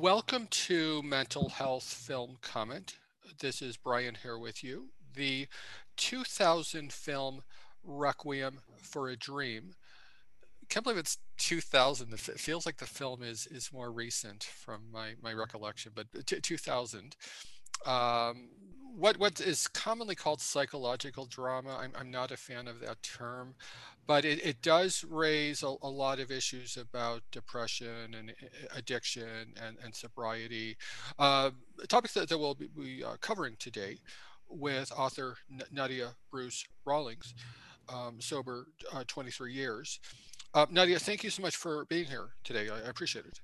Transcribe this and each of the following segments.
Welcome to Mental Health Film Comment. This is Brian here with you. The 2000 film Requiem for a Dream. Can't believe it's 2000. It feels like the film is is more recent from my my recollection, but 2000. Um, what what is commonly called psychological drama. I'm, I'm not a fan of that term, but it, it does raise a, a lot of issues about depression and addiction and, and sobriety. Uh, topics that, that we'll be, be uh, covering today with author Nadia Bruce Rawlings, um, sober uh, 23 years. Uh, Nadia, thank you so much for being here today. I, I appreciate it.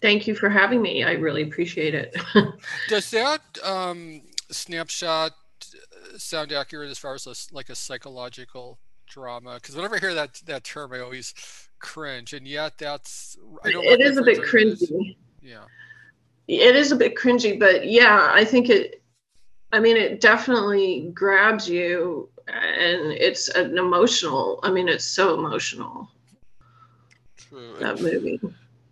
Thank you for having me. I really appreciate it. Does that um, snapshot uh, sound accurate as far as a, like a psychological drama? Because whenever I hear that that term, I always cringe, and yet that's it is a bit cringy. Yeah, it is a bit cringy, but yeah, I think it. I mean, it definitely grabs you, and it's an emotional. I mean, it's so emotional. True. That movie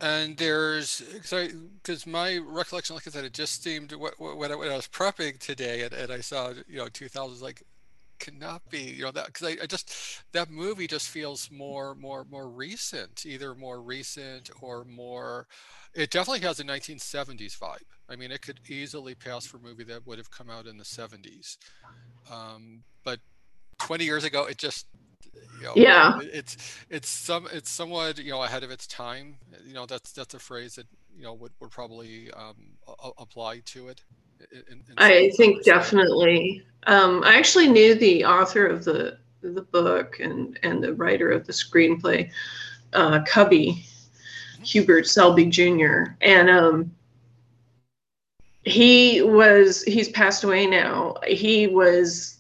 and there's because my recollection like i said it just seemed what, when, I, when I was prepping today and, and i saw you know 2000 like cannot be you know that because I, I, just that movie just feels more more more recent either more recent or more it definitely has a 1970s vibe. I mean it could easily pass for a movie that would have come out in the 70s um, but 20 years ago it just you know, yeah. it's it's some it's somewhat you know ahead of its time. You know that's that's a phrase that you know would, would probably um, a- apply to it in, in i think definitely. Um, i actually knew the author of the the book and and the writer of the screenplay uh, cubby mm-hmm. hubert selby jr and um, he was he's passed away now. He was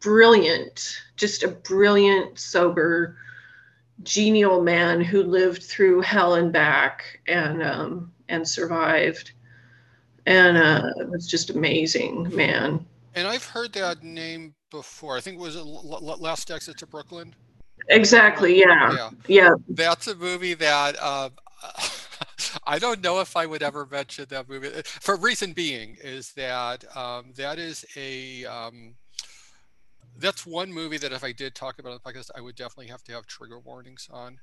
brilliant, just a brilliant, sober, genial man who lived through hell and back and um, and survived, and uh, it was just amazing man. And I've heard that name before. I think it was Last Exit to Brooklyn. Exactly. Yeah. Yeah. yeah. That's a movie that. Uh, I don't know if I would ever mention that movie. For reason being is that um, that is a um, that's one movie that if I did talk about on the podcast, I would definitely have to have trigger warnings on.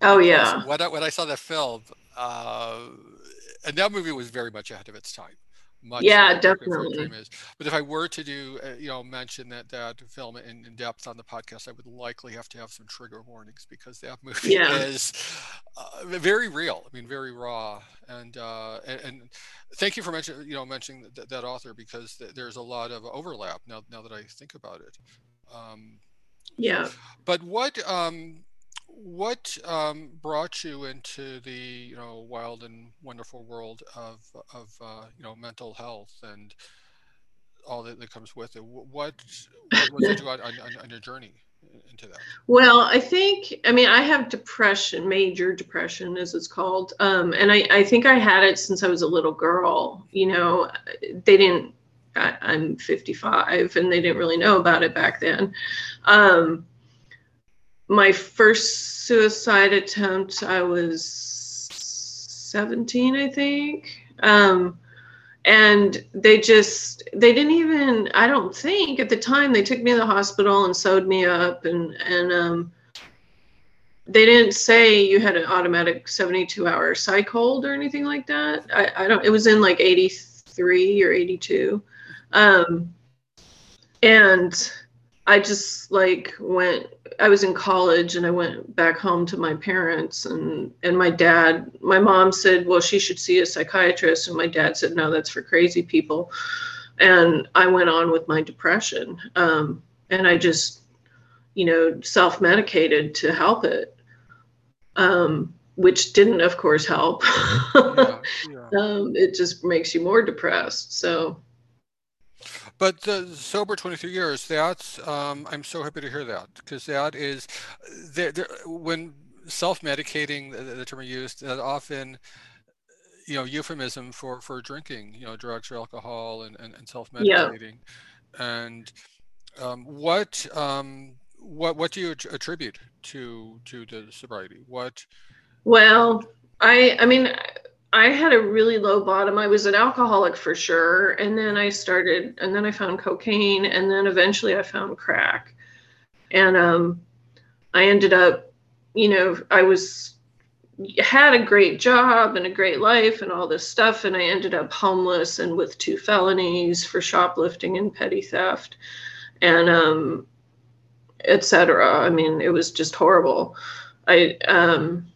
Oh yeah. When I, when I saw that film, uh, and that movie was very much ahead of its time. Much yeah, definitely. But if I were to do, uh, you know, mention that that film in, in, depth on the podcast, I would likely have to have some trigger warnings because that movie yeah. is uh, very real. I mean, very raw. And, uh, and, and thank you for mentioning, you know, mentioning that, that author because th- there's a lot of overlap now. Now that I think about it. Um, yeah. But what um, what um, brought you into the you know wild and wonderful world of of uh, you know mental health and all that, that comes with it? What what was you on, on, on your journey into that? Well, I think I mean I have depression, major depression as it's called, um, and I I think I had it since I was a little girl. You know, they didn't. I, I'm 55, and they didn't really know about it back then. Um, my first suicide attempt, I was 17, I think. Um, and they just, they didn't even, I don't think at the time, they took me to the hospital and sewed me up and, and, um, they didn't say you had an automatic 72 hour psych hold or anything like that. I, I don't, it was in like 83 or 82. Um, and I just like went I was in college and I went back home to my parents and and my dad my mom said well she should see a psychiatrist. And my dad said no that's for crazy people. And I went on with my depression um, and I just you know self-medicated to help it um, which didn't of course help. Yeah, yeah. Um, it just makes you more depressed so but the sober 23 years, that's, um, I'm so happy to hear that because that is, when self-medicating, the, the term used, that often, you know, euphemism for, for drinking, you know, drugs or alcohol and, and, and self-medicating. Yeah. And um, what, um, what, what do you attribute to, to the sobriety? What? Well, I, I mean, I had a really low bottom. I was an alcoholic for sure. And then I started, and then I found cocaine, and then eventually I found crack. And um, I ended up, you know, I was, had a great job and a great life and all this stuff. And I ended up homeless and with two felonies for shoplifting and petty theft and, um, etc. I mean, it was just horrible. I, um,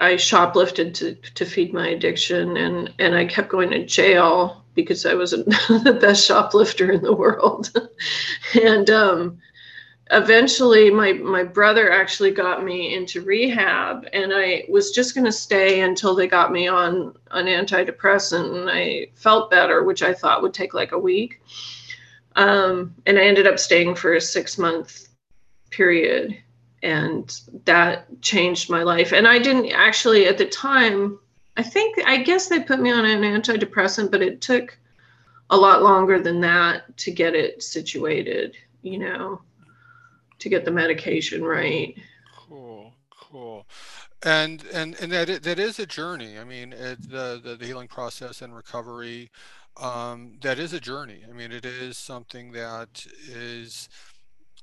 I shoplifted to, to feed my addiction and, and I kept going to jail because I wasn't the best shoplifter in the world. and um, eventually my, my brother actually got me into rehab and I was just going to stay until they got me on an antidepressant and I felt better, which I thought would take like a week. Um, and I ended up staying for a six month period and that changed my life. And I didn't actually at the time. I think I guess they put me on an antidepressant, but it took a lot longer than that to get it situated. You know, to get the medication right. Cool, cool. And and and that that is a journey. I mean, it, the, the the healing process and recovery. Um, that is a journey. I mean, it is something that is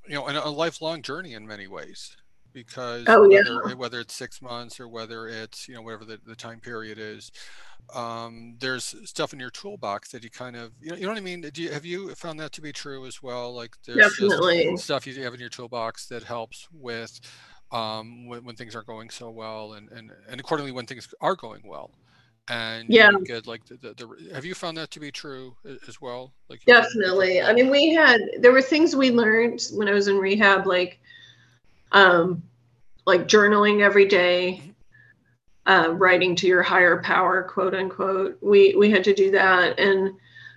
you know, and a lifelong journey in many ways because oh, yeah. whether, whether it's six months or whether it's, you know, whatever the, the time period is, um, there's stuff in your toolbox that you kind of, you know, you know what I mean? Do you, have you found that to be true as well? Like there's Definitely. stuff you have in your toolbox that helps with um, when, when things aren't going so well and, and, and accordingly when things are going well and yeah. get like the, the, the, have you found that to be true as well? Like definitely. I mean we had there were things we learned when i was in rehab like um like journaling every day uh, writing to your higher power quote unquote. We we had to do that. And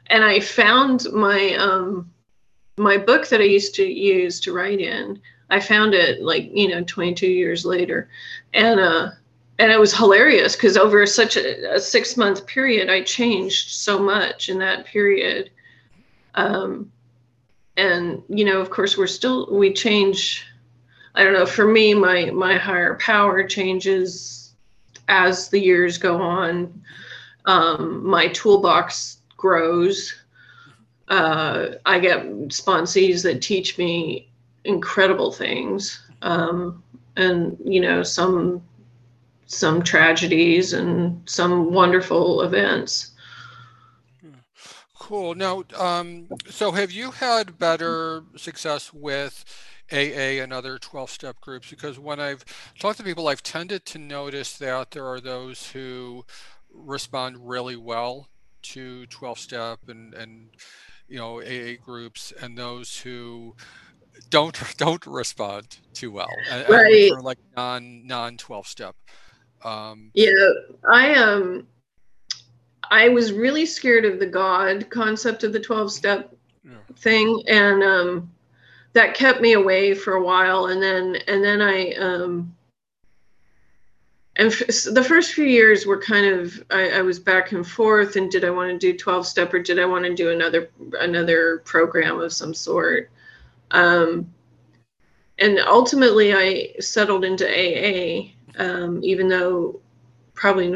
and i found my um my book that i used to use to write in i found it like you know 22 years later. And uh and it was hilarious because over such a, a, six month period i changed so much in that period. Um, and you know of course we're still we change i don't know for me my my higher power changes as the years go on. Um, my toolbox grows. Uh, i get sponsees that teach me incredible things. Um, and you know some some tragedies and some wonderful events. Cool. Now, um, so have you had better success with AA and other 12 step groups? Because when I've talked to people, I've tended to notice that there are those who respond really well to 12 step and, and, you know, AA groups and those who don't don't respond too well right. like non non 12 step um, yeah, I um, I was really scared of the God concept of the twelve step yeah. thing, and um, that kept me away for a while. And then and then I um, and f- the first few years were kind of I, I was back and forth. And did I want to do twelve step or did I want to do another another program of some sort? Um, and ultimately, I settled into AA um, even though probably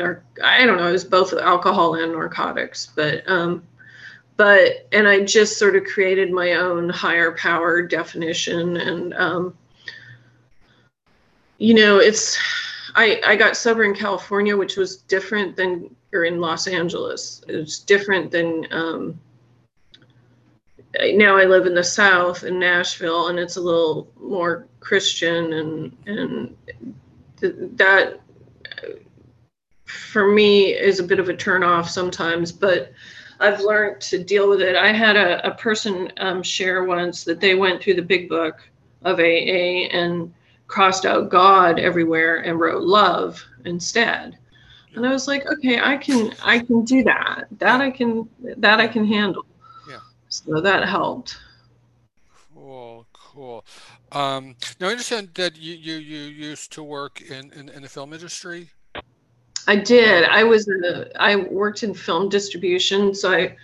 I don't know, it was both alcohol and narcotics, but um, but and I just sort of created my own higher power definition, and um, you know, it's I I got sober in California, which was different than or in Los Angeles. It's different than um, now I live in the South in Nashville, and it's a little more Christian and and that for me is a bit of a turnoff sometimes, but I've learned to deal with it. I had a, a person um, share once that they went through the big book of AA and crossed out God everywhere and wrote love instead. And I was like, okay, I can I can do that. That I can that I can handle. Yeah. So that helped. Cool, cool. Um, now, I understand that you, you, you used to work in, in, in the film industry. I did. I was a, I worked in film distribution. So I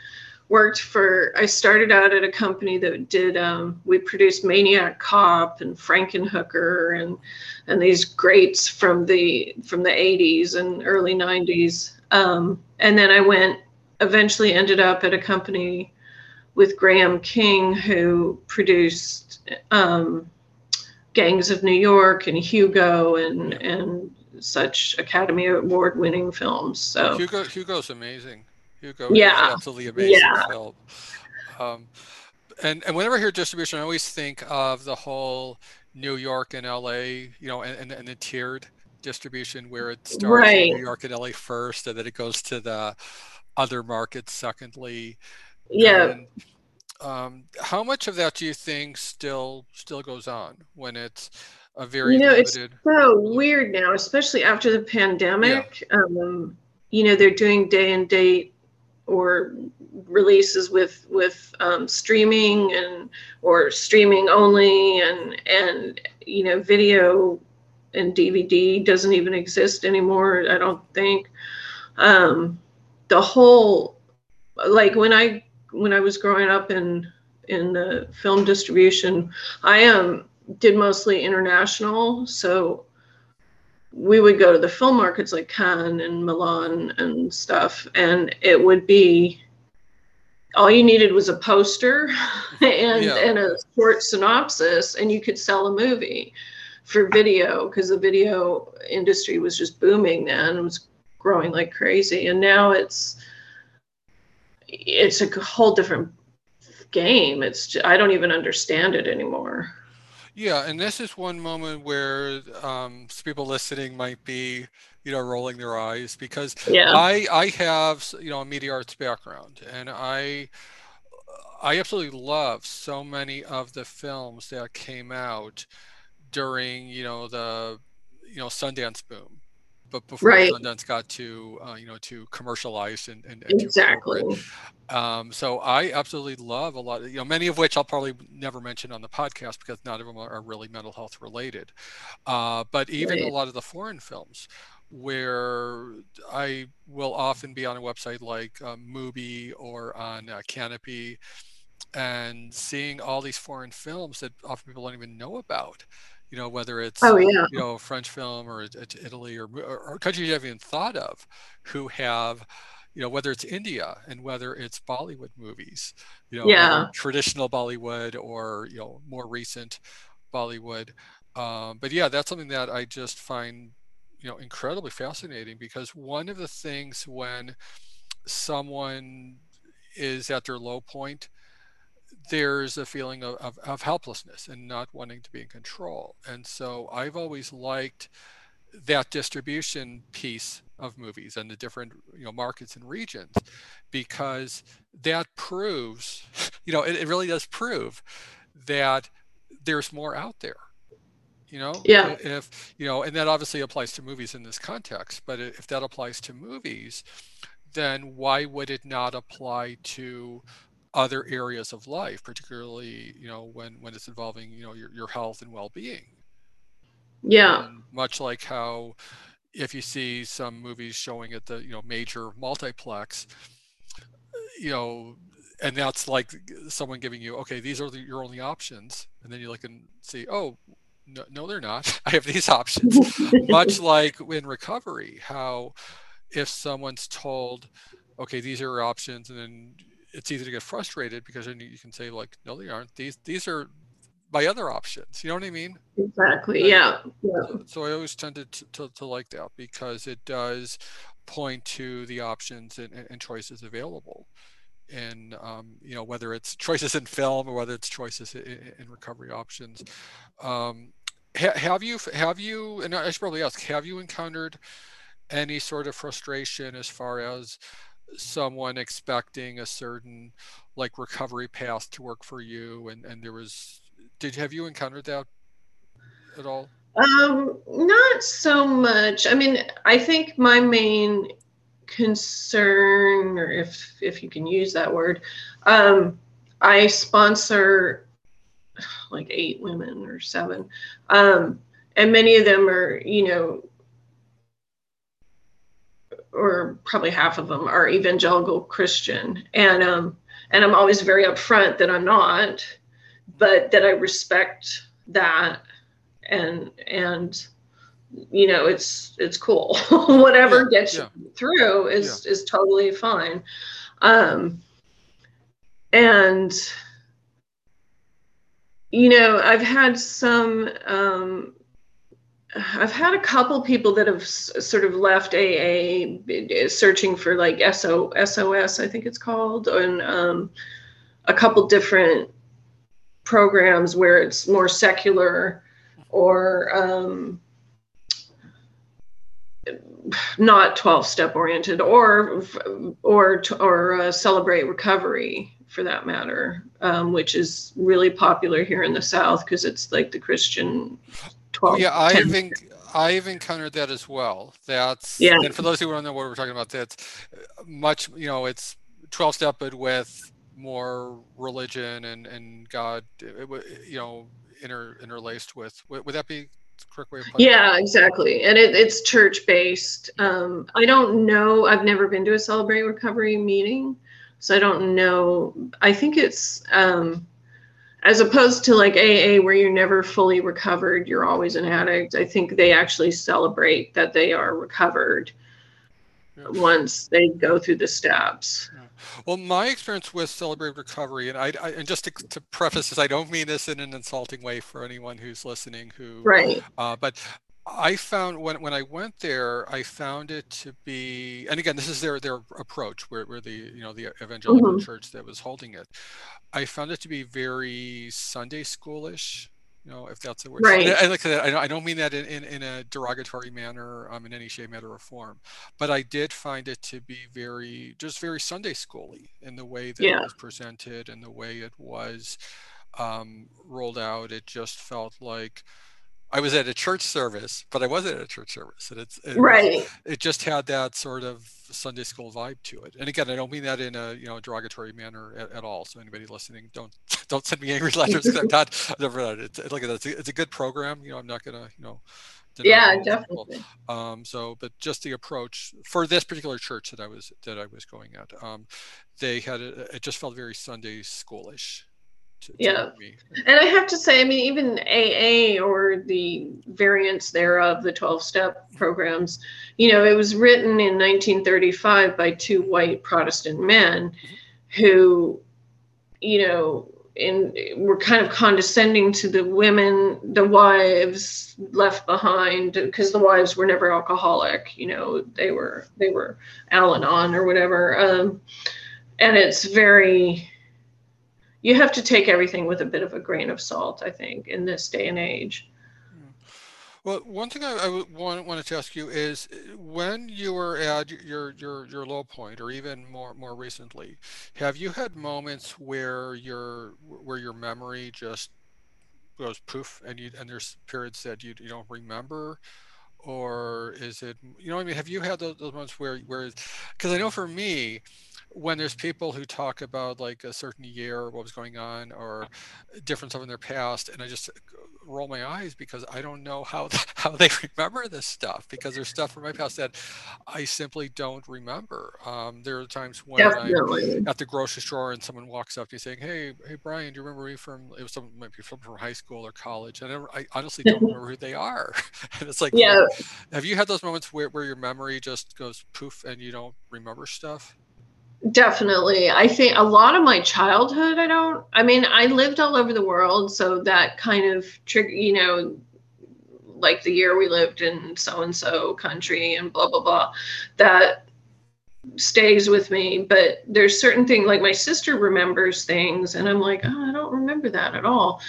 worked for, I started out at a company that did, um, we produced Maniac Cop and Frankenhooker and, and these greats from the, from the 80s and early 90s. Um, and then I went, eventually ended up at a company with Graham King, who produced um, Gangs of New York and Hugo and and such Academy Award winning films. So Hugo Hugo's amazing. Hugo yeah. absolutely amazing yeah. film. Um, and and whenever I hear distribution, I always think of the whole New York and LA, you know, and, and, and the tiered distribution where it starts right. in New York and LA first, and then it goes to the other markets secondly. Yeah. And, um, how much of that do you think still still goes on when it's a very you know limited... it's so weird now, especially after the pandemic. Yeah. Um, you know they're doing day and date or releases with with um, streaming and or streaming only and and you know video and DVD doesn't even exist anymore. I don't think. Um, the whole like when I when I was growing up in in the film distribution, I um did mostly international, so we would go to the film markets like Cannes and Milan and stuff, and it would be all you needed was a poster and yeah. and a short synopsis, and you could sell a movie for video because the video industry was just booming then. It was growing like crazy, and now it's it's a whole different game. It's just, I don't even understand it anymore. Yeah, and this is one moment where um, people listening might be, you know, rolling their eyes because yeah. I I have you know a media arts background and I I absolutely love so many of the films that came out during you know the you know Sundance boom but before right. Sundance got to uh, you know to commercialize and, and, and exactly. Um, so I absolutely love a lot of, you know many of which I'll probably never mention on the podcast because none of them are really mental health related. Uh, but even right. a lot of the foreign films where I will often be on a website like uh, Mubi or on uh, Kanopy and seeing all these foreign films that often people don't even know about you know, whether it's oh, yeah. you know French film or Italy or, or countries you haven't even thought of, who have you know whether it's India and whether it's Bollywood movies, you know, yeah. traditional Bollywood or you know more recent Bollywood. Um, but yeah, that's something that I just find you know incredibly fascinating because one of the things when someone is at their low point there's a feeling of, of, of, helplessness and not wanting to be in control. And so I've always liked that distribution piece of movies and the different you know markets and regions because that proves you know it, it really does prove that there's more out there you know yeah if you know and that obviously applies to movies in this context but if that applies to movies then why would it not apply to other areas of life, particularly you know when when it's involving you know your, your health and well-being. Yeah. And much like how if you see some movies showing at the you know major multiplex, you know, and that's like someone giving you okay these are the, your only options, and then you look and see oh no, no they're not I have these options. much like in recovery, how if someone's told okay these are your options and then it's easy to get frustrated because then you can say like, no, they aren't. These these are my other options. You know what I mean? Exactly. And yeah. yeah. So, so, I always tended to, to, to, like that because it does point to the options and, and choices available. And um, you know whether it's choices in film or whether it's choices in, in recovery options. Um, ha, have you have you and I should probably ask have you encountered any sort of frustration as far as someone expecting a certain like recovery path to work for you and and there was did have you encountered that at all? Um not so much. I mean i think my main concern or if if you can use that word um i sponsor like eight women or seven. Um and many of them are you know or probably half of them are evangelical Christian, and um, and I'm always very upfront that I'm not, but that I respect that, and and you know it's it's cool. Whatever Yeah, gets yeah. you through is is totally fine. Um and you know i've had some um I've had a couple people that have s- sort of left AA searching for like SO, SOS, I think it's called, and um, a couple different programs where it's more secular or um, not 12 step oriented or or or uh, celebrate recovery for that matter um, which is really popular here in the south because it's like the christian 12 Oh, yeah, I think 10 I've encountered that as well. That's Yeah. and for those who don't know what we're talking about, that's uh, much you know it's twelve step but with more religion and and God, uh, you know, inter interlaced with. Would, would that be correct way of putting it? Yeah, exactly. And it, it's church based. Um, I don't know. I've never been to a Celebrate Recovery meeting. So I don't know. I think it's um, as opposed to like AA, where you're never fully recovered, you're always an addict. I think they actually celebrate that they are recovered Yeah. once they go through the steps. Well, my experience with Celebrate Recovery, and I, I and just to, to preface this, I don't mean this in an insulting way for anyone who's listening who Right. Uh, but I found when when I went there, I found it to be, and again, this is their their approach, where where the you know the evangelical Mhm. church that was holding it. I found it to be very Sunday schoolish. You know, if that's a word. Right. I, like that. I don't, I don't mean that in, in, in a derogatory manner, um, in any shape, matter, or form. But I did find it to be very, just very Sunday schooly in the way that Yeah. it was presented and the way it was um, rolled out. It just felt like I was at a church service, but I wasn't at a church service, and it's it, Right. it just had that sort of Sunday school vibe to it. And again, I don't mean that in a you know derogatory manner at, at all. So anybody listening, don't don't send me angry letters because I'm not. I've never done it. It's, like it's a, it's a good program. You know, I'm not gonna you know. Yeah, it to people. definitely. Um, so, but just the approach for this particular church that I was that I was going at, um, they had a, it just felt very Sunday schoolish. To, to Yeah. me. And I have to say, I mean, even AA or the variants thereof, the 12 step programs, you know, it was written in 1935 by two white Protestant men who, you know, in, were kind of condescending to the women, the wives left behind, because the wives were never alcoholic, you know, they were, they were Al Anon or whatever. Um, and it's very, you have to take everything with a bit of a grain of salt, I think, in this day and age. Hmm. Well, one thing I want, wanted to ask you is when you were at your your your low point, or even more more recently, have you had moments where your where your memory just goes poof, and you and there's periods that you you don't remember, or is it you know I mean? Have you had those, those moments where where because I know for me, when there's people who talk about like a certain year or what was going on or different stuff in their past, and I just roll my eyes because I don't know how how they remember this stuff because there's stuff from my past that I simply don't remember. Um, there are times when I'm at the grocery store and someone walks up to you saying, "Hey, hey, Brian, do you remember me from?" It was someone might be from, from high school or college. I I honestly don't remember who they are. and it's like, Yeah, well, have you had those moments where, where your memory just goes poof and you don't remember stuff? Definitely. I think a lot of my childhood, I don't, I mean, I lived all over the world. So that kind of trigger, you know, like the year we lived in so and so country and blah, blah, blah, that stays with me. But there's certain things like my sister remembers things and I'm like, oh, I don't remember that at all.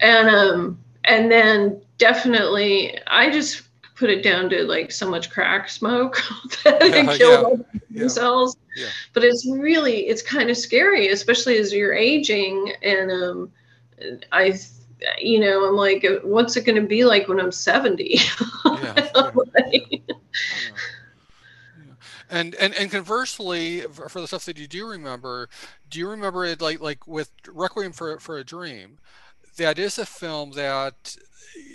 And, um, and then definitely, I just put it down to like so much crack smoke that it Yeah, killed yeah, yeah. cells. Yeah. But it's really, it's kind of scary, especially as you're aging. And um, I, you know, I'm like, what's it going to be like when I'm 70? Yeah, yeah, Like, yeah. Yeah. And, and and conversely, for for the stuff that you do remember, do you remember it like like with Requiem for for a Dream? That is a film that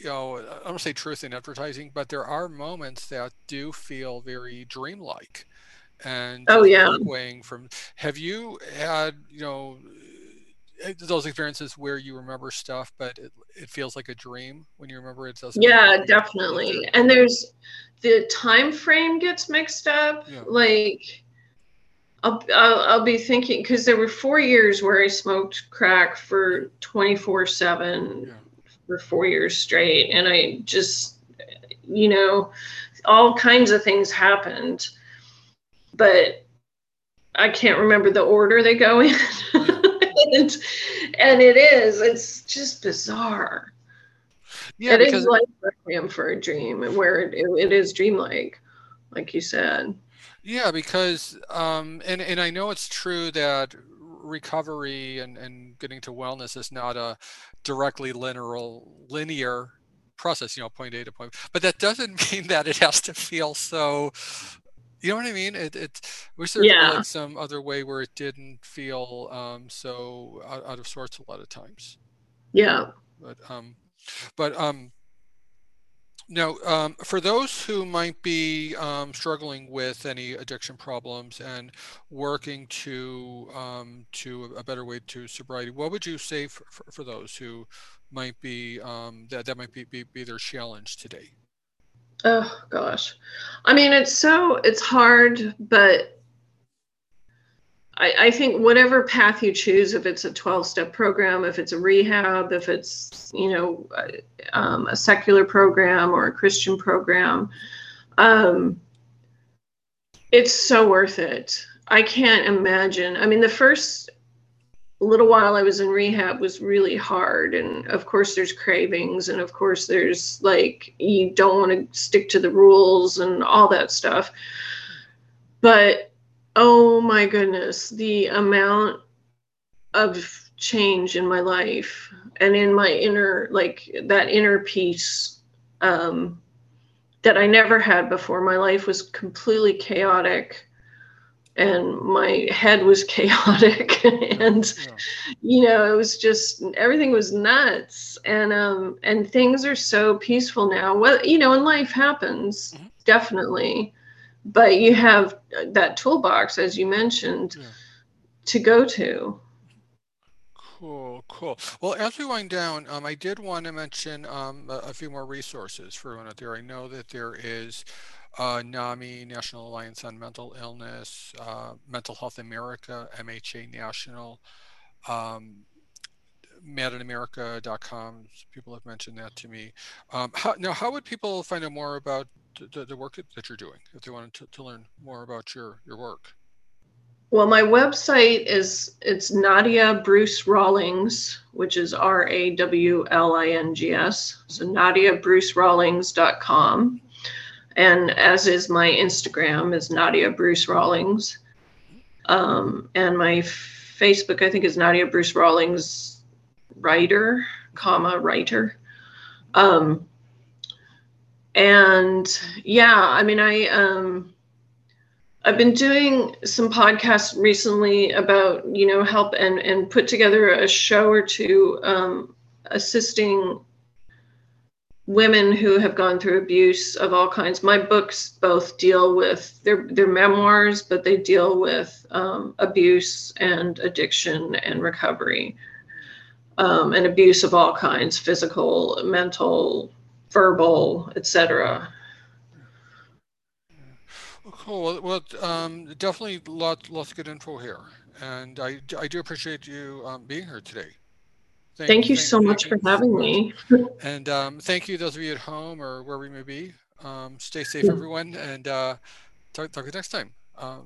you know I don't say truth in advertising, but there are moments that do feel very dreamlike and Oh, yeah. from. Have you had you know? Eh, those experiences where you remember stuff, but it, it feels like a dream when you remember it. Doesn't yeah, definitely. And there's the time frame gets mixed up. Yeah. Like I'll, I'll, I'll be thinking because there were four years where I smoked crack for 24 seven for four years straight, and I just you know all kinds of things happened, but I can't remember the order they go in. and, and it is, it's just bizarre. Yeah, it is like Requiem for a Dream, where it, it is dreamlike, like you said. Yeah, because um, and and I know it's true that recovery and, and getting to wellness is not a directly linear linear process, you know, point A to point. B. But that doesn't mean that it has to feel so you know what I mean? It, it wish there yeah. like some other way where it didn't feel um, so out, out, of sorts a lot of times. Yeah. But um, but um, now um, for those who might be um, struggling with any addiction problems and working to um, to a better way to sobriety, what would you say for, for, for those who might be um, that that might be, be, be their challenge today? Oh gosh. I mean, it's so it's hard, but I, I think whatever path you choose, if it's a 12 step program, if it's a rehab, if it's, you know, um, a secular program or a Christian program, um, it's so worth it. I can't imagine. I mean, the first little while I was in rehab was really hard. And of course, there's cravings. And of course, there's like, you don't want to stick to the rules and all that stuff. But oh my goodness, the amount of change in my life and in my inner, like that inner peace um, that I never had before. My life was completely chaotic and my head was chaotic and yeah. you know it was just everything was nuts and um and things are so peaceful now well you know and life happens mm-hmm. definitely but you have that toolbox as you mentioned yeah. to go to Cool, cool. Well, as we wind down, um, I did want to mention um, a, a, few more resources for everyone out there. I know that there is uh, NAMI, National Alliance on Mental Illness, uh, Mental Health America, MHA National, um, madinamerica.com. People have mentioned that to me. Um, how, now, how would people find out more about the, the work that you're doing if they wanted to, to learn more about your, your work? Well, my website is it's Nadia Bruce Rawlings, which is R A W L I N G S. So NadiaBruceRawlings.com and as is my Instagram is Nadia Bruce Rawlings, um, and my Facebook I think is Nadia Bruce Rawlings writer, comma writer, um, and yeah, I mean I um, I've been doing some podcasts recently about you know help and and put together a show or two um, assisting women who have gone through abuse of all kinds. My books both deal with their their memoirs, but they deal with um, abuse and addiction and recovery, um, and abuse of all kinds: physical, mental, verbal, etc. Cool. Well, um, definitely lots lots of good info here, and I I do appreciate you um, being here today. Thank, thank you thank, so much for having me. and um, thank you, those of you at home or where we may be. Um, stay safe, everyone, and uh, talk, talk to you next time. Um,